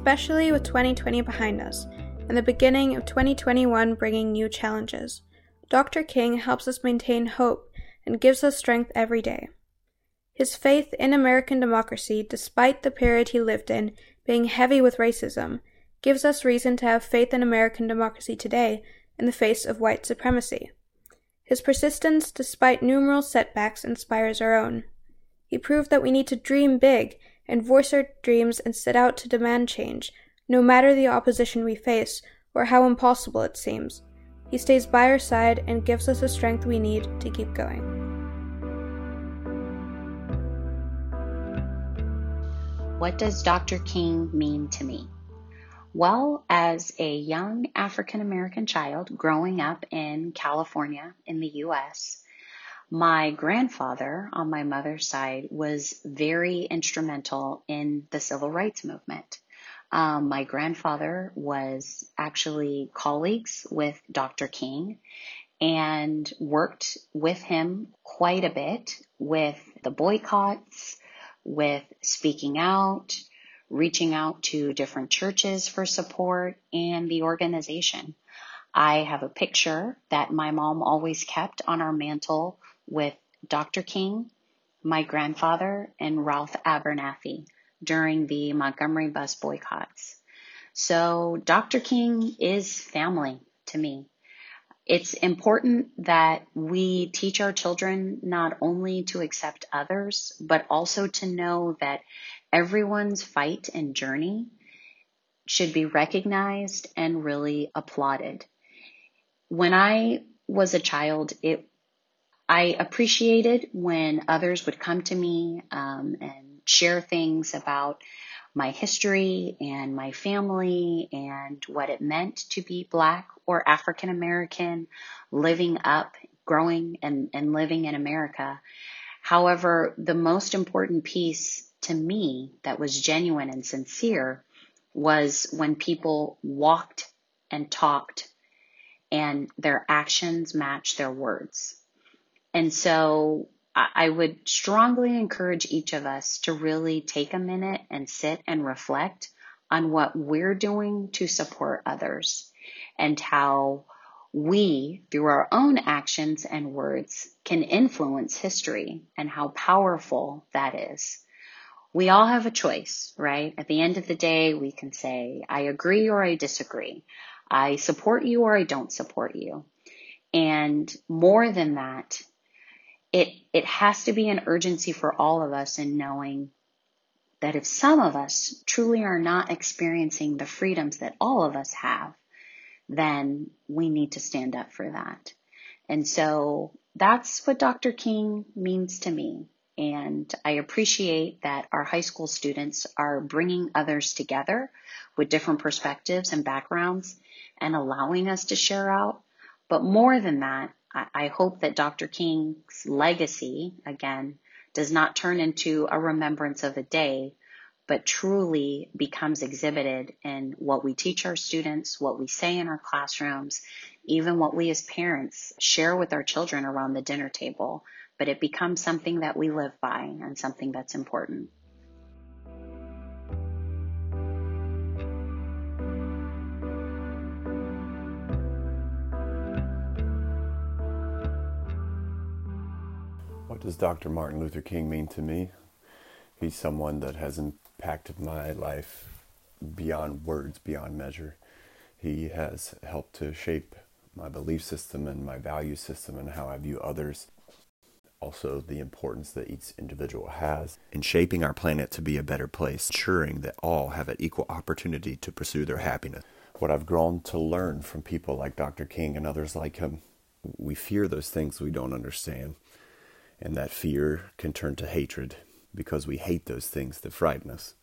especially with 2020 behind us and the beginning of 2021 bringing new challenges. Dr. King helps us maintain hope and gives us strength every day. His faith in American democracy, despite the period he lived in being heavy with racism, gives us reason to have faith in American democracy today in the face of white supremacy. His persistence, despite numerous setbacks, inspires our own. He proved that we need to dream big and voice our dreams and set out to demand change, no matter the opposition we face or how impossible it seems. He stays by our side and gives us the strength we need to keep going. What does Dr. King mean to me? Well, as a young African American child growing up in California in the US, my grandfather on my mother's side was very instrumental in the civil rights movement. Um, my grandfather was actually colleagues with Dr. King and worked with him quite a bit with the boycotts, with speaking out, reaching out to different churches for support and the organization. I have a picture that my mom always kept on our mantle with Dr. King, my grandfather, and Ralph Abernathy during the Montgomery bus boycotts. So Dr. King is family to me. It's important that we teach our children not only to accept others, but also to know that everyone's fight and journey should be recognized and really applauded. When I was a child, it I appreciated when others would come to me um, and share things about my history and my family and what it meant to be Black or African American, living up, growing, and, and living in America. However, the most important piece to me that was genuine and sincere was when people walked and talked and their actions matched their words. And so I would strongly encourage each of us to really take a minute and sit and reflect on what we're doing to support others and how we, through our own actions and words, can influence history and how powerful that is. We all have a choice, right? At the end of the day, we can say, I agree or I disagree. I support you or I don't support you. And more than that, it, it has to be an urgency for all of us in knowing that if some of us truly are not experiencing the freedoms that all of us have, then we need to stand up for that. And so that's what Dr. King means to me. And I appreciate that our high school students are bringing others together with different perspectives and backgrounds and allowing us to share out. But more than that, I, hope that Dr. King's legacy, again, does not turn into a remembrance of a day, but truly becomes exhibited in what we teach our students, what we say in our classrooms, even what we as parents share with our children around the dinner table. But it becomes something that we live by and something that's important. What does Dr. Martin Luther King mean to me? He's someone that has impacted my life beyond words, beyond measure. He has helped to shape my belief system and my value system and how I view others. Also, the importance that each individual has in shaping our planet to be a better place, ensuring that all have an equal opportunity to pursue their happiness. What I've grown to learn from people like Dr. King and others like him, we fear those things we don't understand. And that fear can turn to hatred because we hate those things that frighten us.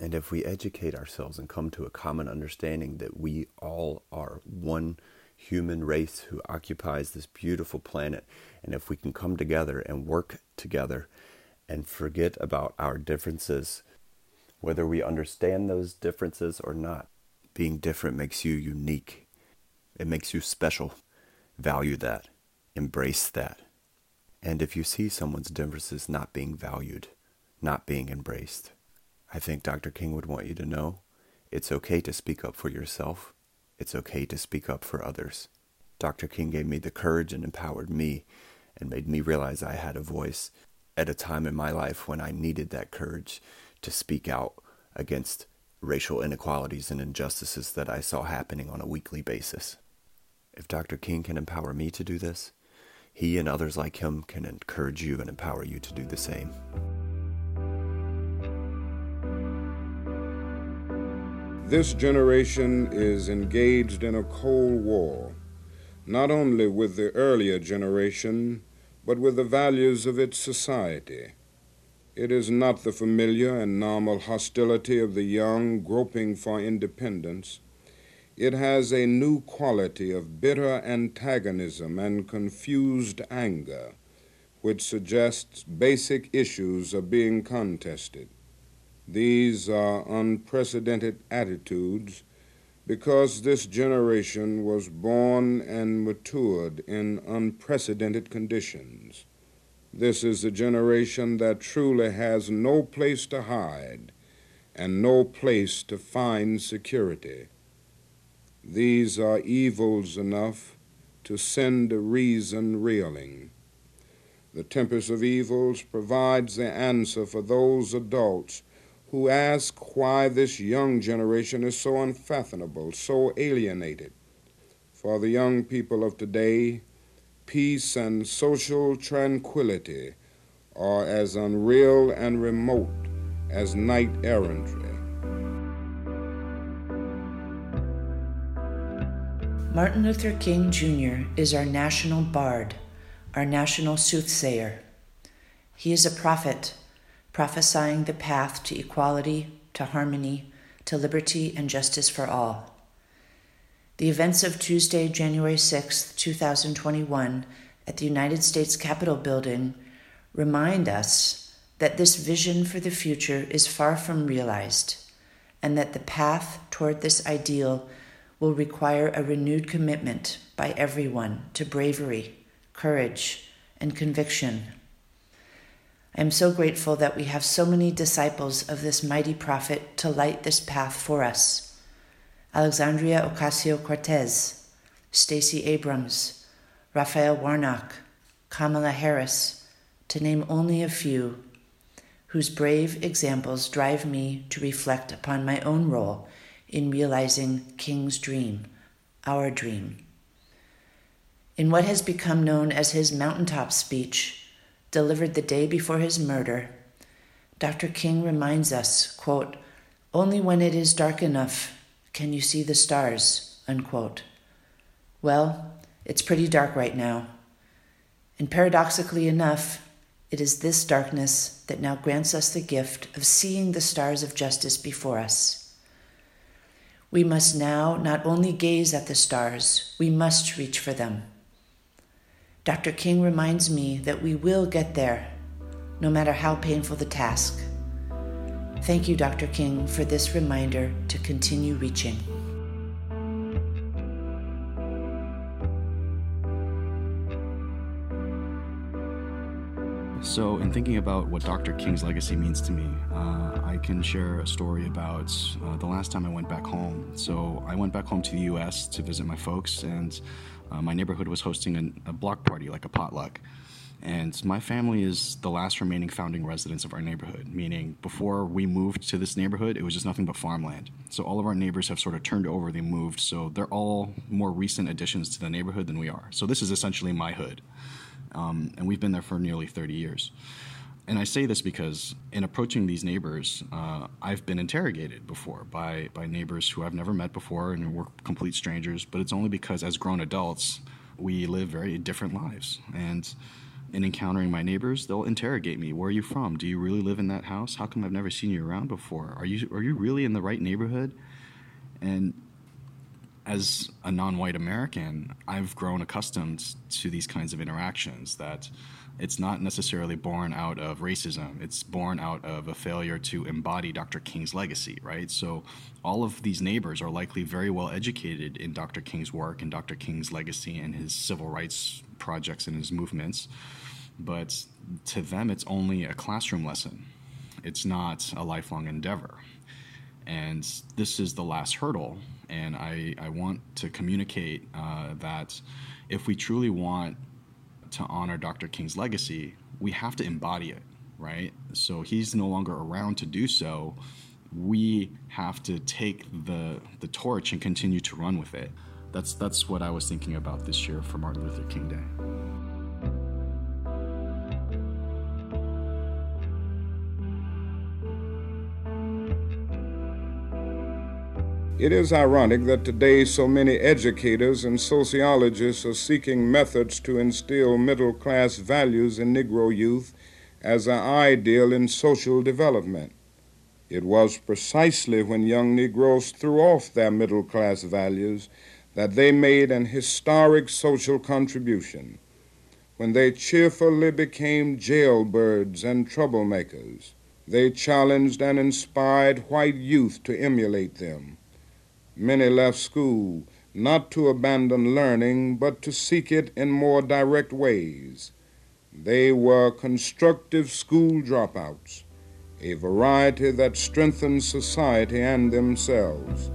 And if we educate ourselves and come to a common understanding that we all are one human race who occupies this beautiful planet, and if we can come together and work together and forget about our differences, whether we understand those differences or not, being different makes you unique. It makes you special. Value that. Embrace that. And if you see someone's differences not being valued, not being embraced, I think Dr. King would want you to know It's okay to speak up for yourself. It's okay to speak up for others. Dr. King gave me the courage and empowered me and made me realize I had a voice at a time in my life when I needed that courage to speak out against racial inequalities and injustices that I saw happening on a weekly basis. If Dr. King can empower me to do this, he and others like him can encourage you and empower you to do the same. This generation is engaged in a Cold War, not only with the earlier generation, but with the values of its society. It is not the familiar and normal hostility of the young groping for independence. It has a new quality of bitter antagonism and confused anger, which suggests basic issues are being contested. These are unprecedented attitudes because this generation was born and matured in unprecedented conditions. This is a generation that truly has no place to hide and no place to find security. These are evils enough to send reason reeling. The Tempest of Evils provides the answer for those adults who ask why this young generation is so unfathomable, so alienated. For the young people of today, peace and social tranquility are as unreal and remote as knight errantry. Martin Luther King Jr. is our national bard, our national soothsayer. He is a prophet prophesying the path to equality, to harmony, to liberty and justice for all. The events of Tuesday, January 6, 2021, at the United States Capitol building remind us that this vision for the future is far from realized, and that the path toward this ideal will require a renewed commitment by everyone to bravery, courage, and conviction. I am so grateful that we have so many disciples of this mighty prophet to light this path for us. Alexandria Ocasio Cortez, Stacey Abrams, Raphael Warnock, Kamala Harris, to name only a few, whose brave examples drive me to reflect upon my own role in realizing King's dream, our dream. In what has become known as his mountaintop speech, delivered the day before his murder, Dr. King reminds us, quote, only when it is dark enough can you see the stars, unquote. Well, it's pretty dark right now. And paradoxically enough, it is this darkness that now grants us the gift of seeing the stars of justice before us. We must now not only gaze at the stars, we must reach for them. Dr. King reminds me that we will get there, no matter how painful the task. Thank you, Dr. King, for this reminder to continue reaching. So, in thinking about what Dr. King's legacy means to me, uh, I can share a story about uh, the last time I went back home. So, I went back home to the US to visit my folks, and uh, my neighborhood was hosting an, a block party, like a potluck. And my family is the last remaining founding residents of our neighborhood, meaning before we moved to this neighborhood, it was just nothing but farmland. So all of our neighbors have sort of turned over, they moved, so they're all more recent additions to the neighborhood than we are. So this is essentially my hood. Um, and we've been there for nearly 30 years and I say this because in approaching these neighbors, uh, I've been interrogated before by, by neighbors who I've never met before and we're complete strangers, but it's only because as grown adults, we live very different lives. And in encountering my neighbors, they'll interrogate me. Where are you from? Do you really live in that house? How come I've never seen you around before? Are you, are you really in the right neighborhood? And as a non white American, I've grown accustomed to these kinds of interactions that it's not necessarily born out of racism. It's born out of a failure to embody Dr. King's legacy, right? So all of these neighbors are likely very well educated in Dr. King's work and Dr. King's legacy and his civil rights projects and his movements. But to them, it's only a classroom lesson. It's not a lifelong endeavor. And this is the last hurdle. And I, I want to communicate uh, that if we truly want to honor Dr. King's legacy, we have to embody it, right? So he's no longer around to do so. We have to take the, the torch and continue to run with it. That's, that's what I was thinking about this year for Martin Luther King Day. It is ironic that today so many educators and sociologists are seeking methods to instill middle class values in Negro youth as an ideal in social development. It was precisely when young Negroes threw off their middle class values that they made an historic social contribution, when they cheerfully became jailbirds and troublemakers. They challenged and inspired white youth to emulate them Many left school not to abandon learning, but to seek it in more direct ways. They were constructive school dropouts, a variety that strengthened society and themselves.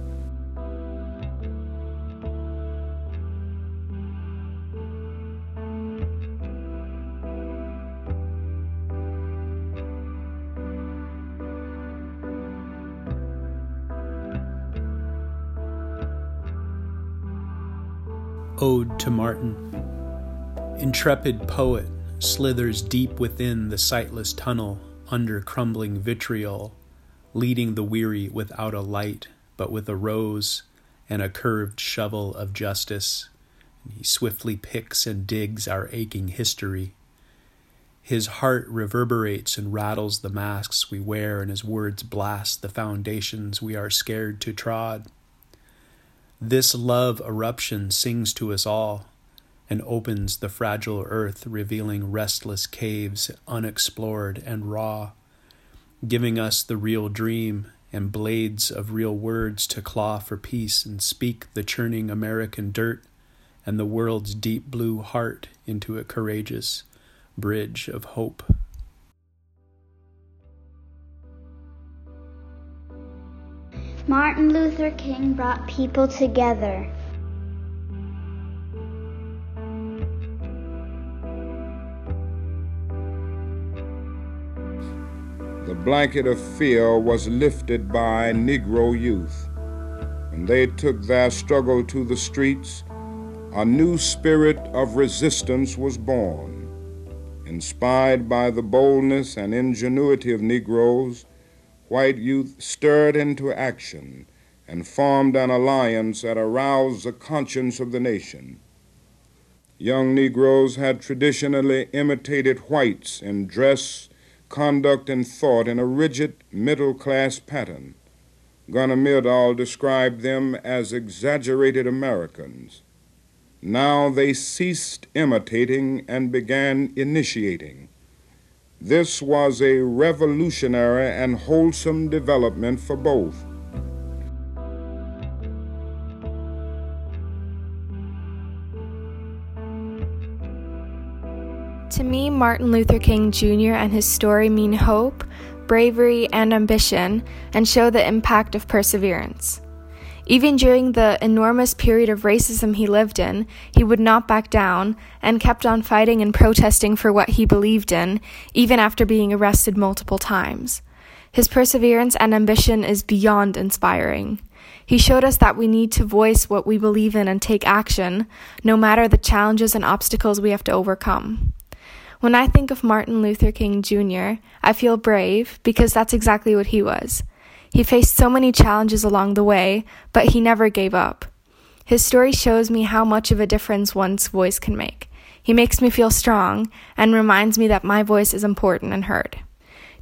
Ode to Martin. Intrepid poet slithers deep within the sightless tunnel under crumbling vitriol, leading the weary without a light, but with a rose and a curved shovel of justice. He swiftly picks and digs our aching history. His heart reverberates and rattles the masks we wear, and his words blast the foundations we are scared to trod. This love eruption sings to us all and opens the fragile earth, revealing restless caves, unexplored and raw, giving us the real dream and blades of real words to claw for peace and speak the churning American dirt and the world's deep blue heart into a courageous bridge of hope. Martin Luther King brought people together. The blanket of fear was lifted by Negro youth. When they took their struggle to the streets, a new spirit of resistance was born. Inspired by the boldness and ingenuity of Negroes, white youth stirred into action and formed an alliance that aroused the conscience of the nation. Young Negroes had traditionally imitated whites in dress, conduct, and thought in a rigid middle class pattern. Gunnar Myrdal described them as exaggerated Americans. Now they ceased imitating and began initiating. This was a revolutionary and wholesome development for both. To me, Martin Luther King Jr. and his story mean hope, bravery, and ambition, and show the impact of perseverance. Even during the enormous period of racism he lived in, he would not back down and kept on fighting and protesting for what he believed in, even after being arrested multiple times. His perseverance and ambition is beyond inspiring. He showed us that we need to voice what we believe in and take action, no matter the challenges and obstacles we have to overcome. When I think of Martin Luther King Jr., I feel brave because that's exactly what he was. He faced so many challenges along the way, but he never gave up. His story shows me how much of a difference one's voice can make. He makes me feel strong and reminds me that my voice is important and heard.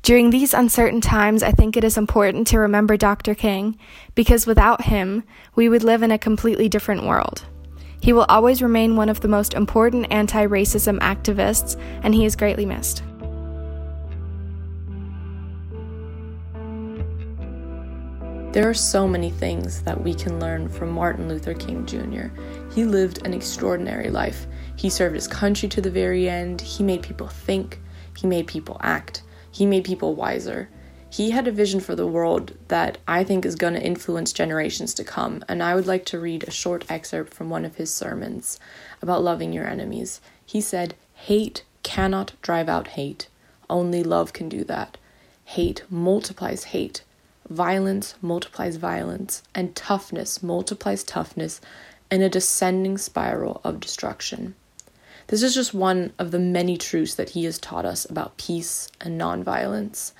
During these uncertain times, I think it is important to remember Dr. King because without him, we would live in a completely different world. He will always remain one of the most important anti racism activists, and he is greatly missed. There are so many things that we can learn from Martin Luther King Jr. He lived an extraordinary life. He served his country to the very end. He made people think. He made people act. He made people wiser. He had a vision for the world that I think is going to influence generations to come, and I would like to read a short excerpt from one of his sermons about loving your enemies. He said, Hate cannot drive out hate, only love can do that. Hate multiplies hate, violence multiplies violence, and toughness multiplies toughness in a descending spiral of destruction. This is just one of the many truths that he has taught us about peace and nonviolence.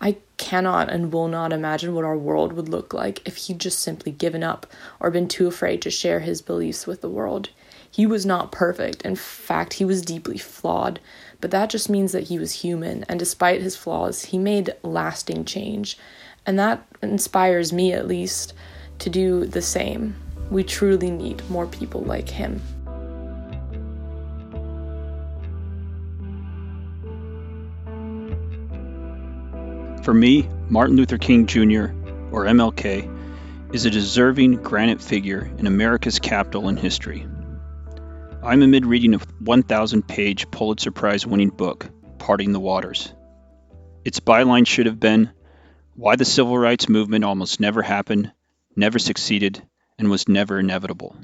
I cannot and will not imagine what our world would look like if he'd just simply given up or been too afraid to share his beliefs with the world. He was not perfect. In fact, he was deeply flawed. But that just means that he was human, and despite his flaws, he made lasting change. And that inspires me, at least, to do the same. We truly need more people like him. For me, Martin Luther King Jr., or MLK, is a deserving granite figure in America's capital and history. I'm amid reading a 1,000 page Pulitzer Prize winning book, Parting the Waters. Its byline should have been Why the Civil Rights Movement Almost Never Happened, Never Succeeded, and Was Never Inevitable.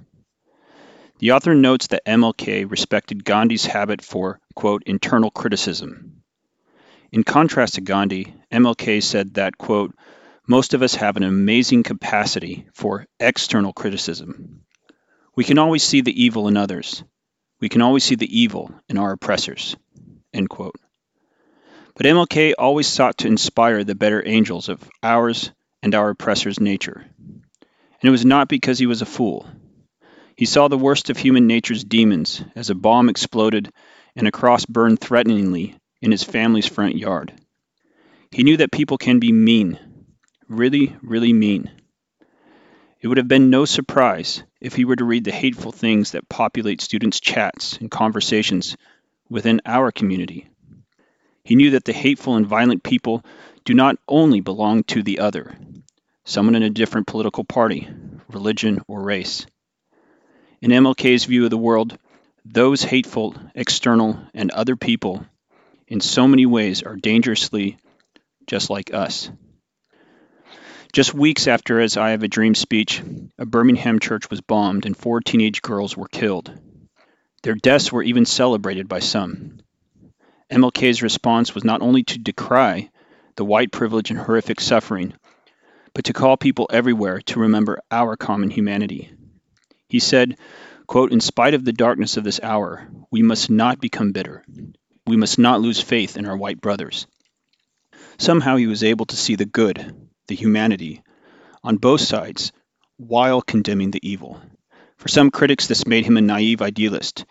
The author notes that MLK respected Gandhi's habit for, quote, internal criticism. In contrast to Gandhi, MLK said that, quote, most of us have an amazing capacity for external criticism. We can always see the evil in others. We can always see the evil in our oppressors. End quote. But MLK always sought to inspire the better angels of ours and our oppressors' nature. And it was not because he was a fool. He saw the worst of human nature's demons as a bomb exploded and a cross burned threateningly in his family's front yard. He knew that people can be mean, really, really mean. It would have been no surprise if he were to read the hateful things that populate students' chats and conversations within our community. He knew that the hateful and violent people do not only belong to the other, someone in a different political party, religion, or race. In MLK's view of the world, those hateful, external, and other people in so many ways are dangerously just like us. Just weeks after his I Have a Dream speech, a Birmingham church was bombed and four teenage girls were killed. Their deaths were even celebrated by some. MLK's response was not only to decry the white privilege and horrific suffering, but to call people everywhere to remember our common humanity. He said, quote, In spite of the darkness of this hour, we must not become bitter. We must not lose faith in our white brothers. Somehow he was able to see the good the humanity, on both sides while condemning the evil. For some critics, this made him a naive idealist,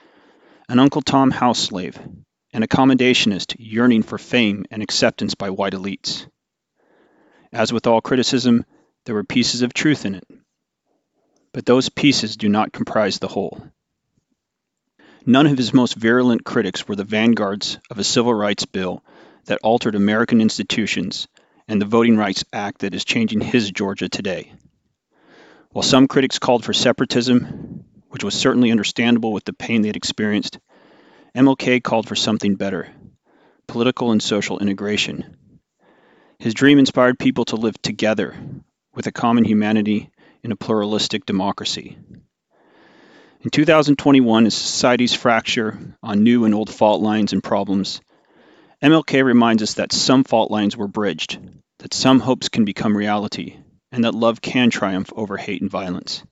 an Uncle Tom house slave, an accommodationist yearning for fame and acceptance by white elites. As with all criticism, there were pieces of truth in it. But those pieces do not comprise the whole. None of his most virulent critics were the vanguards of a civil rights bill that altered American institutions and the Voting Rights Act that is changing his Georgia today. While some critics called for separatism, which was certainly understandable with the pain they had experienced, MLK called for something better political and social integration. His dream inspired people to live together with a common humanity in a pluralistic democracy. In 2021, as societies fracture on new and old fault lines and problems, MLK reminds us that some fault lines were bridged, that some hopes can become reality, and that love can triumph over hate and violence.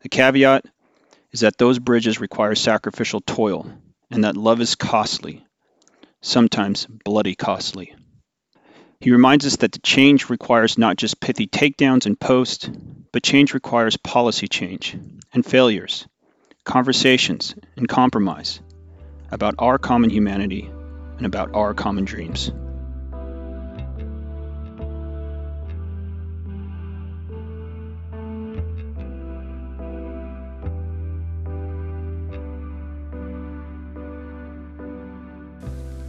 The caveat is that those bridges require sacrificial toil, and that love is costly, sometimes bloody costly. He reminds us that the change requires not just pithy takedowns and posts, but change requires policy change and failures, conversations and compromise about our common humanity and about our common dreams.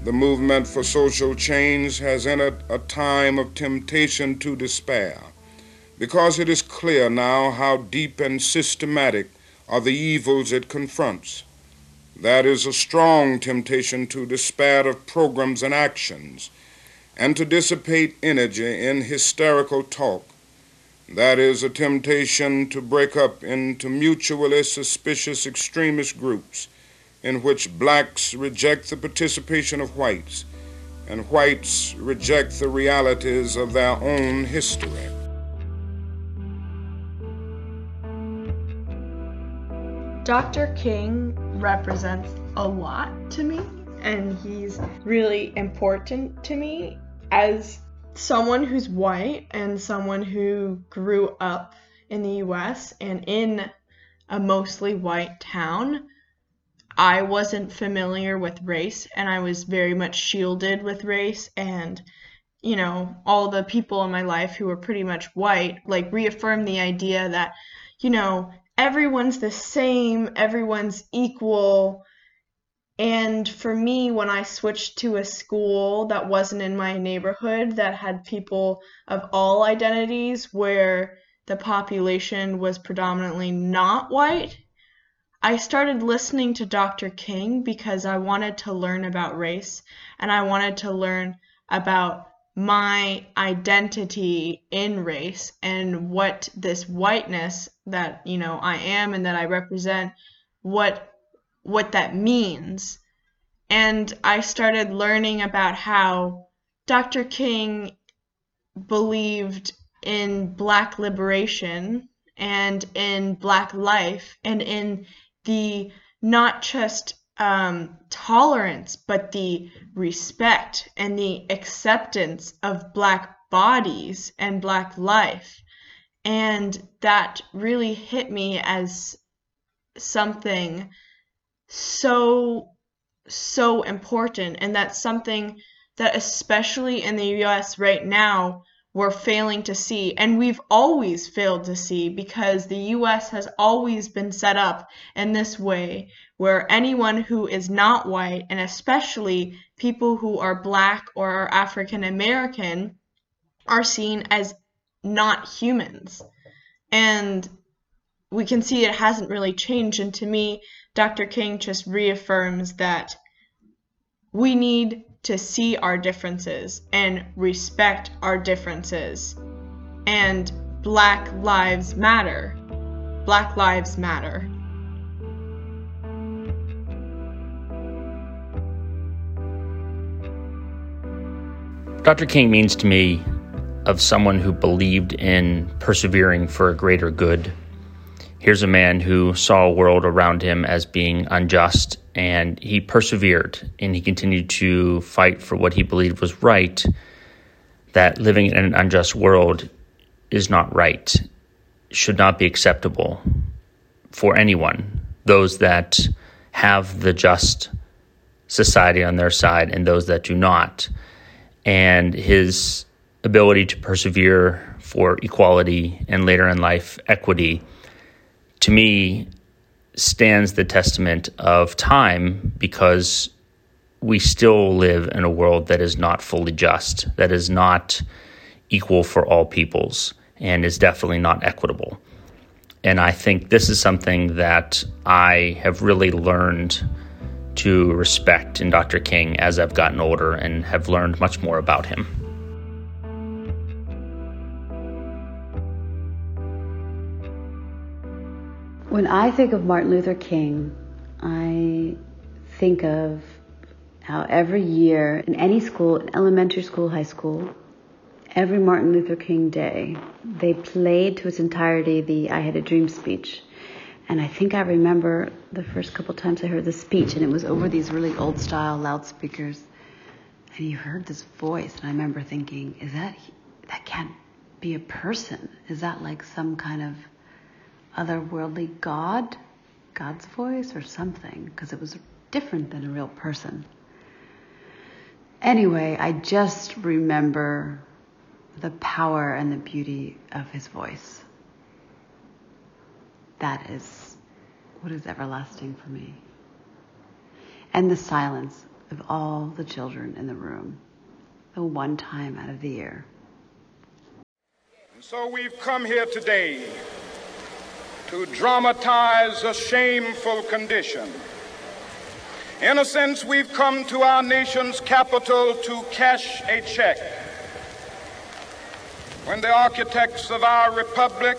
The movement for social change has entered a time of temptation to despair because it is clear now how deep and systematic are the evils it confronts. That is a strong temptation to despair of programs and actions, and to dissipate energy in hysterical talk. That is a temptation to break up into mutually suspicious extremist groups in which blacks reject the participation of whites and whites reject the realities of their own history. Dr. King represents a lot to me, and he's really important to me as someone who's white and someone who grew up in the US and in a mostly white town. I wasn't familiar with race and I was very much shielded with race and you know all the people in my life who were pretty much white like reaffirmed the idea that you know everyone's the same, everyone's equal. And for me, when I switched to a school that wasn't in my neighborhood, that had people of all identities, where the population was predominantly not white, I started listening to Dr. King because I wanted to learn about race and I wanted to learn about my identity in race and what this whiteness that you know I am and that I represent what what that means and I started learning about how Dr. King believed in black liberation and in black life and in the not just um, tolerance, but the respect and the acceptance of Black bodies and Black life. And that really hit me as something so, so important. And that's something that, especially in the US right now, we're failing to see. And we've always failed to see because the US has always been set up in this way where anyone who is not white, and especially people who are black or are African American, are seen as not humans. And we can see it hasn't really changed. And to me, Dr. King just reaffirms that we need to see our differences and respect our differences. And Black Lives Matter. Black Lives Matter. Dr. King means to me of someone who believed in persevering for a greater good. Here's a man who saw a world around him as being unjust and he persevered and he continued to fight for what he believed was right that living in an unjust world is not right should not be acceptable for anyone those that have the just society on their side and those that do not. And his ability to persevere for equality and later in life equity to me stands the testament of time because we still live in a world that is not fully just, that is not equal for all peoples, and is definitely not equitable. And I think this is something that I have really learned to respect in Dr. King as I've gotten older and have learned much more about him. When I think of Martin Luther King, I think of how every year in any school, elementary school, high school, every Martin Luther King Day, they played to its entirety the I Had a Dream speech. And I think I remember the first couple times I heard the speech, and it was over these really old style loudspeakers. And you heard this voice, and I remember thinking, is that, that can't be a person? Is that like some kind of otherworldly God, God's voice, or something, because it was different than a real person. Anyway, I just remember the power and the beauty of his voice. That is what is everlasting for me. And the silence of all the children in the room, the one time out of the year. And so we've come here today to dramatize a shameful condition. In a sense, we've come to our nation's capital to cash a check. When the architects of our republic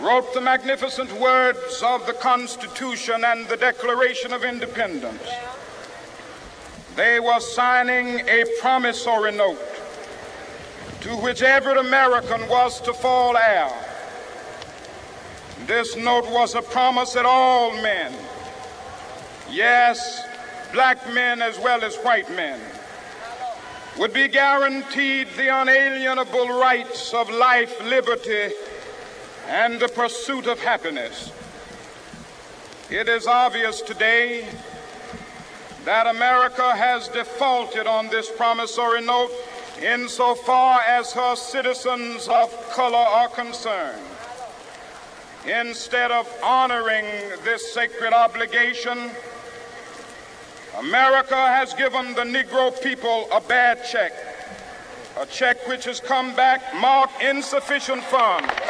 wrote the magnificent words of the Constitution and the Declaration of Independence, they were signing a promissory note to which every American was to fall heir. This note was a promise that all men, yes, black men as well as white men, would be guaranteed the unalienable rights of life, liberty, and the pursuit of happiness. It is obvious today that America has defaulted on this promissory note insofar as her citizens of color are concerned. Instead of honoring this sacred obligation, America has given the Negro people a bad check, a check which has come back marked insufficient funds.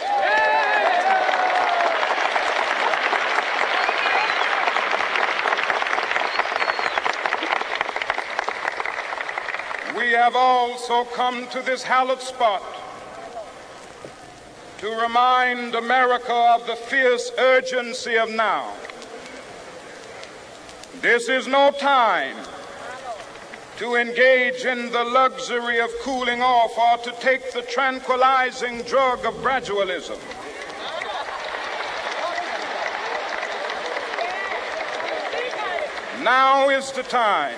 We have also come to this hallowed spot to remind America of the fierce urgency of now. This is no time to engage in the luxury of cooling off or to take the tranquilizing drug of gradualism. Now is the time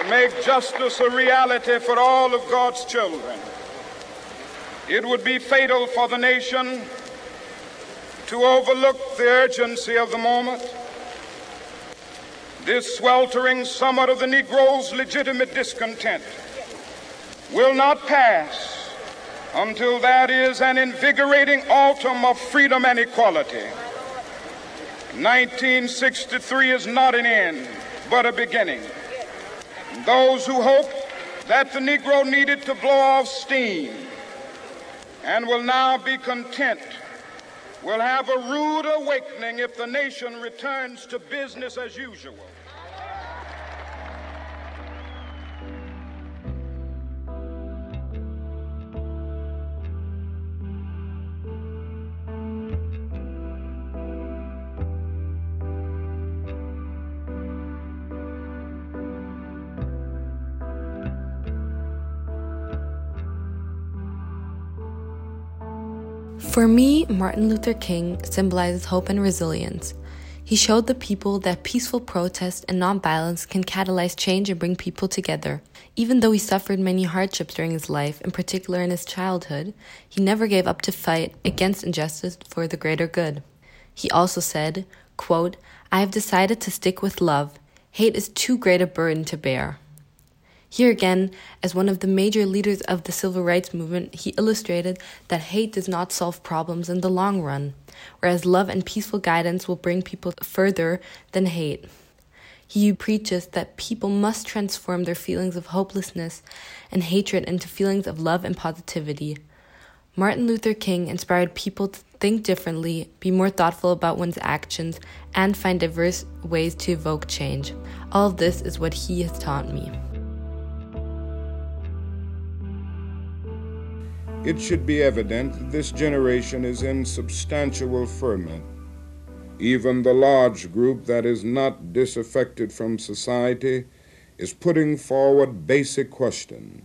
to make justice a reality for all of God's children. It would be fatal for the nation to overlook the urgency of the moment. This sweltering summit of the Negro's legitimate discontent will not pass until that is an invigorating autumn of freedom and equality. 1963 is not an end, but a beginning. Those who hope that the Negro needed to blow off steam and will now be content will have a rude awakening if the nation returns to business as usual. For me, Martin Luther King symbolizes hope and resilience. He showed the people that peaceful protest and nonviolence can catalyze change and bring people together. Even though he suffered many hardships during his life, in particular in his childhood, he never gave up to fight against injustice for the greater good. He also said, quote, I have decided to stick with love. Hate is too great a burden to bear. Here again, as one of the major leaders of the civil rights movement, he illustrated that hate does not solve problems in the long run, whereas love and peaceful guidance will bring people further than hate. He preaches that people must transform their feelings of hopelessness and hatred into feelings of love and positivity. Martin Luther King inspired people to think differently, be more thoughtful about one's actions, and find diverse ways to evoke change. All of this is what he has taught me. It should be evident that this generation is in substantial ferment. Even the large group that is not disaffected from society is putting forward basic questions.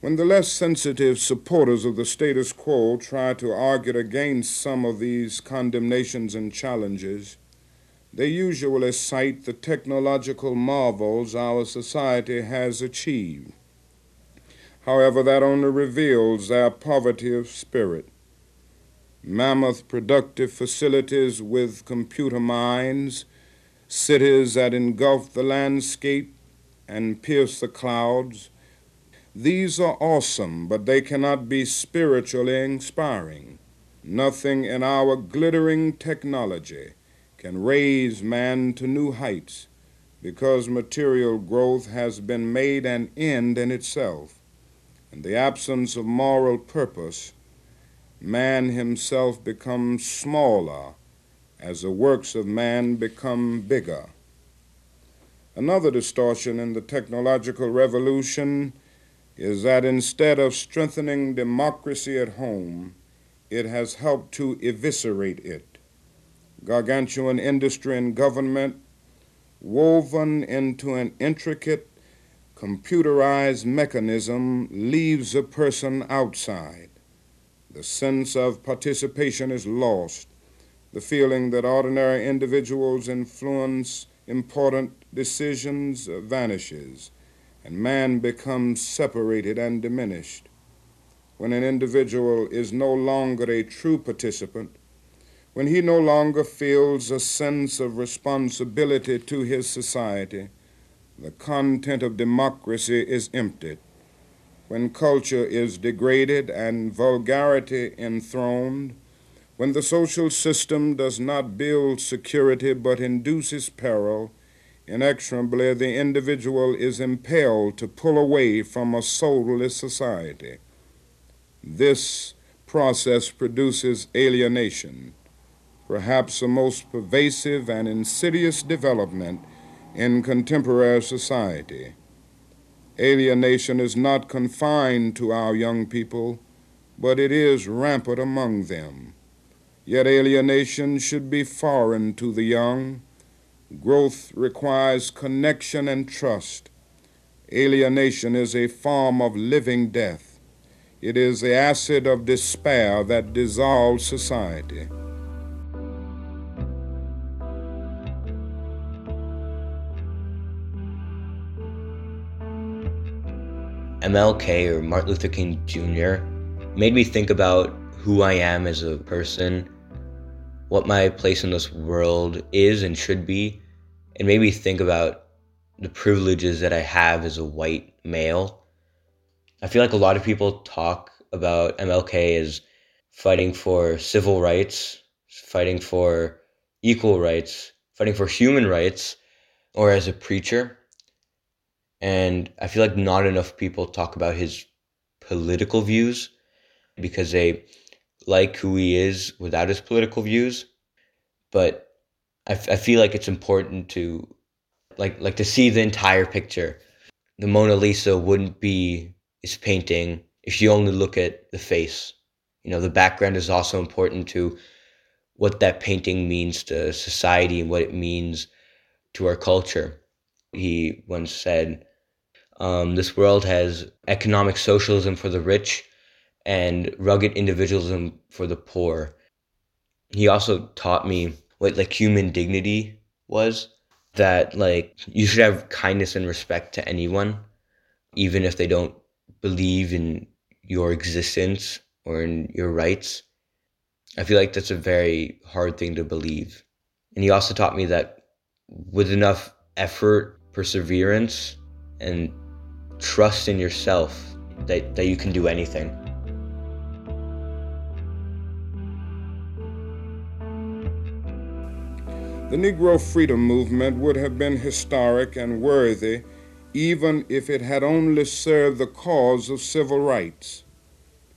When the less sensitive supporters of the status quo try to argue against some of these condemnations and challenges, they usually cite the technological marvels our society has achieved. However, that only reveals their poverty of spirit. Mammoth productive facilities with computer minds, cities that engulf the landscape and pierce the clouds, these are awesome, but they cannot be spiritually inspiring. Nothing in our glittering technology can raise man to new heights because material growth has been made an end in itself. In the absence of moral purpose, man himself becomes smaller as the works of man become bigger. Another distortion in the technological revolution is that instead of strengthening democracy at home, it has helped to eviscerate it. Gargantuan industry and government, woven into an intricate computerized mechanism, leaves a person outside. The sense of participation is lost. The feeling that ordinary individuals influence important decisions vanishes and man becomes separated and diminished. When an individual is no longer a true participant, when he no longer feels a sense of responsibility to his society, the content of democracy is emptied. When culture is degraded and vulgarity enthroned, when the social system does not build security but induces peril, Inexorably, the individual is impelled to pull away from a soulless society. This process produces alienation, perhaps the most pervasive and insidious development in contemporary society. Alienation is not confined to our young people, but it is rampant among them. Yet alienation should be foreign to the young Growth requires connection and trust. Alienation is a form of living death. It is the acid of despair that dissolves society. MLK or Martin Luther King Jr. made me think about who I am as a person what my place in this world is and should be, and maybe think about the privileges that I have as a white male. I feel like a lot of people talk about MLK as fighting for civil rights, fighting for equal rights, fighting for human rights, or as a preacher. And I feel like not enough people talk about his political views because they like who he is without his political views, but I, f- I feel like it's important to like like to see the entire picture. The Mona Lisa wouldn't be his painting if you only look at the face. You know, the background is also important to what that painting means to society and what it means to our culture. He once said, um, This world has economic socialism for the rich and rugged individualism for the poor. He also taught me what like human dignity was that like you should have kindness and respect to anyone even if they don't believe in your existence or in your rights. I feel like that's a very hard thing to believe. And he also taught me that with enough effort, perseverance, and trust in yourself that, that you can do anything. The Negro Freedom Movement would have been historic and worthy even if it had only served the cause of civil rights.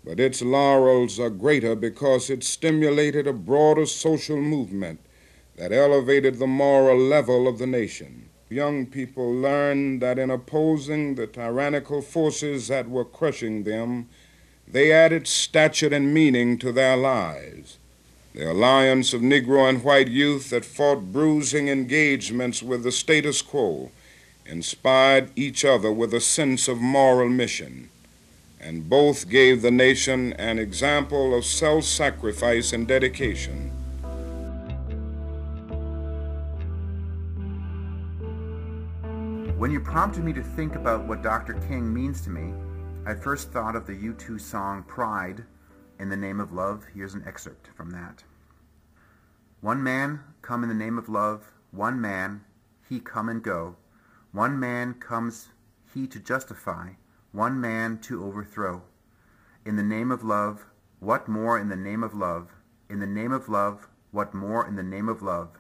But its laurels are greater because it stimulated a broader social movement that elevated the moral level of the nation. Young people learned that in opposing the tyrannical forces that were crushing them, they added stature and meaning to their lives. The alliance of Negro and white youth that fought bruising engagements with the status quo inspired each other with a sense of moral mission, and both gave the nation an example of self sacrifice and dedication. When you prompted me to think about what Dr. King means to me, I first thought of the U2 song Pride in the Name of Love. Here's an excerpt from that. One man come in the name of love, one man, he come and go. One man comes he to justify, one man to overthrow. In the name of love, what more in the name of love? In the name of love, what more in the name of love?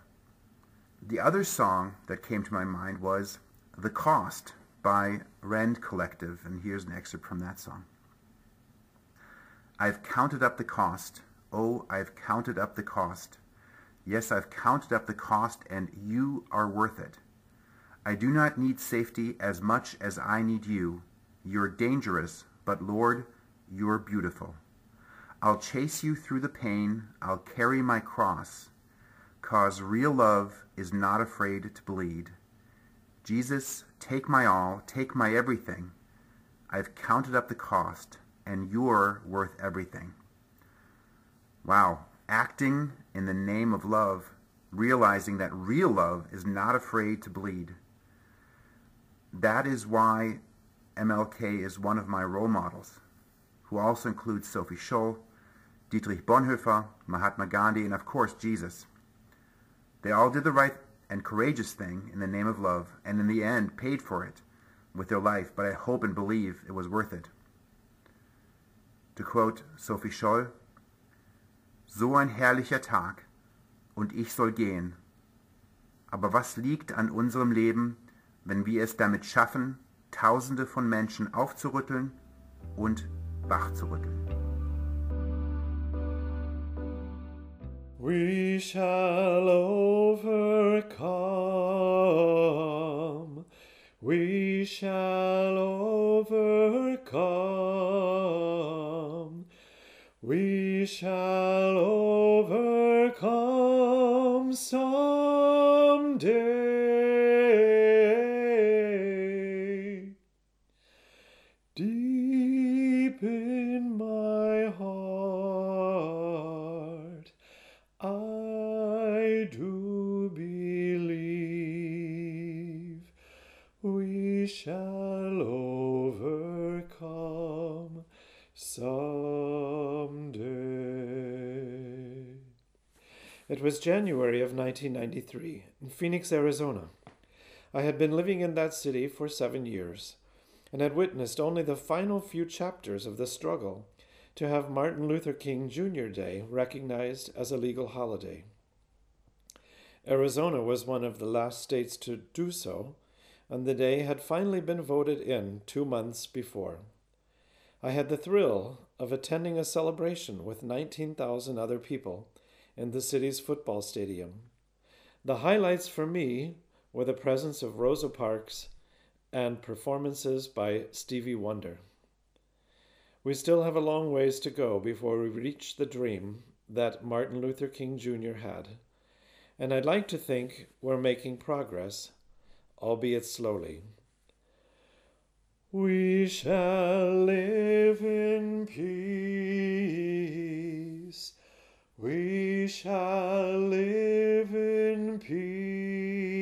The other song that came to my mind was The Cost by Rend Collective, and here's an excerpt from that song. I've counted up the cost. Oh, I've counted up the cost. Yes, I've counted up the cost, and you are worth it. I do not need safety as much as I need you. You're dangerous, but Lord, you're beautiful. I'll chase you through the pain, I'll carry my cross, cause real love is not afraid to bleed. Jesus, take my all, take my everything. I've counted up the cost, and you're worth everything. Wow, acting in the name of love, realizing that real love is not afraid to bleed. That is why MLK is one of my role models, who also includes Sophie Scholl, Dietrich Bonhoeffer, Mahatma Gandhi, and of course Jesus. They all did the right and courageous thing in the name of love, and in the end paid for it with their life, but I hope and believe it was worth it. To quote Sophie Scholl, So ein herrlicher Tag, und ich soll gehen. Aber was liegt an unserem Leben, wenn wir es damit schaffen, Tausende von Menschen aufzurütteln und wachzurütteln? We shall overcome. We shall overcome. We shall overcome someday. Shall overcome someday. It was January of 1993 in Phoenix, Arizona. I had been living in that city for seven years and had witnessed only the final few chapters of the struggle to have Martin Luther King Jr. Day recognized as a legal holiday. Arizona was one of the last states to do so, and the day had finally been voted in two months before. I had the thrill of attending a celebration with 19,000 other people in the city's football stadium. The highlights for me were the presence of Rosa Parks and performances by Stevie Wonder. We still have a long ways to go before we reach the dream that Martin Luther King Jr. had, and I'd like to think we're making progress, albeit slowly. We shall live in peace. We shall live in peace.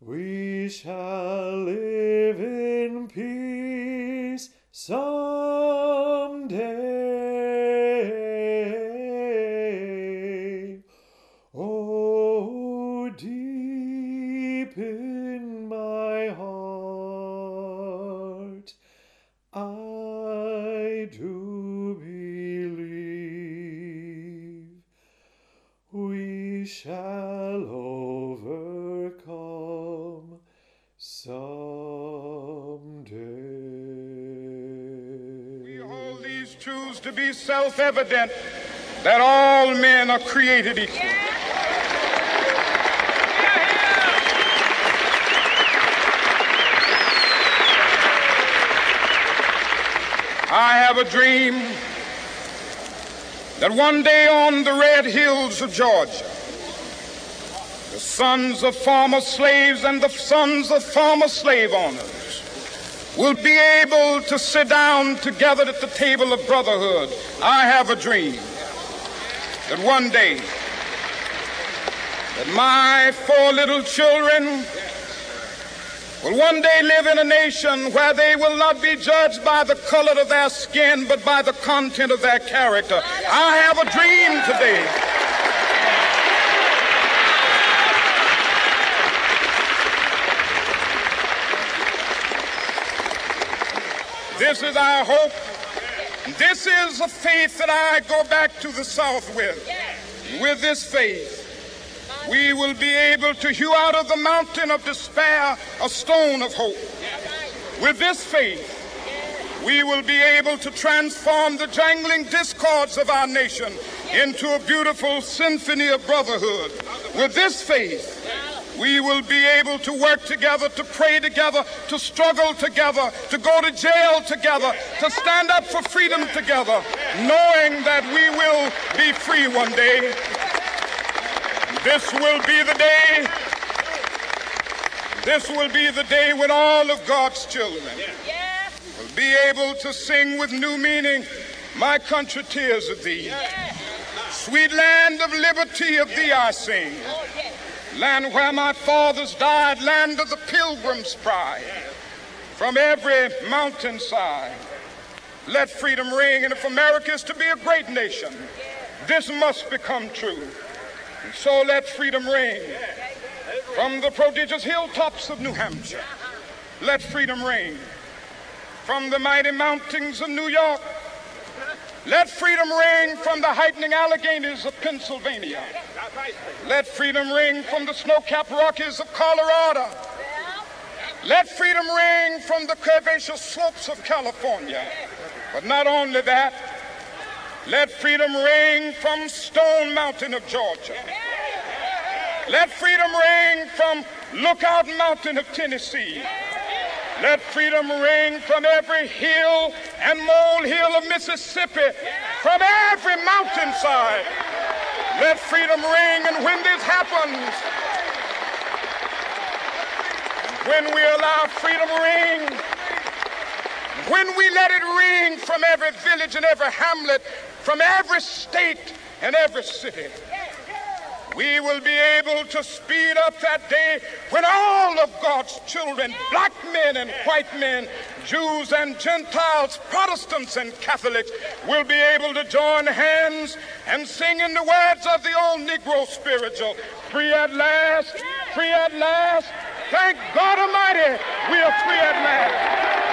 We shall live in peace someday. Self evident that all men are created equal. I have a dream that one day on the red hills of Georgia, the sons of former slaves and the sons of former slave owners will be able to sit down together at the table of brotherhood. I have a dream that one day that my four little children will one day live in a nation where they will not be judged by the color of their skin, but by the content of their character. I have a dream today. This is our hope. This is a faith that I go back to the South with. With this faith, we will be able to hew out of the mountain of despair a stone of hope. With this faith, we will be able to transform the jangling discords of our nation into a beautiful symphony of brotherhood. With this faith, we will be able to work together, to pray together, to struggle together, to go to jail together, to stand up for freedom together, knowing that we will be free one day. This will be the day. This will be the day when all of God's children will be able to sing with new meaning, My country tears of thee. Sweet land of liberty of thee I sing. Land where my fathers died, land of the pilgrim's pride. From every mountainside, let freedom ring. And if America is to be a great nation, this must become true. And so let freedom ring. From the prodigious hilltops of New Hampshire, let freedom ring. From the mighty mountains of New York, let freedom ring from the heightening Alleghenies of Pennsylvania. Let freedom ring from the snow-capped Rockies of Colorado. Let freedom ring from the curvaceous slopes of California. But not only that, let freedom ring from Stone Mountain of Georgia. Let freedom ring from Lookout Mountain of Tennessee. Let freedom ring from every hill and molehill of Mississippi, from every mountainside. Let freedom ring, and when this happens, when we allow freedom ring, when we let it ring from every village and every hamlet, from every state and every city, we will be able to speed up that day when all of God's children, black men and white men, Jews and Gentiles, Protestants and Catholics, will be able to join hands and sing in the words of the old Negro spiritual free at last, free at last. Thank God Almighty, we are free at last.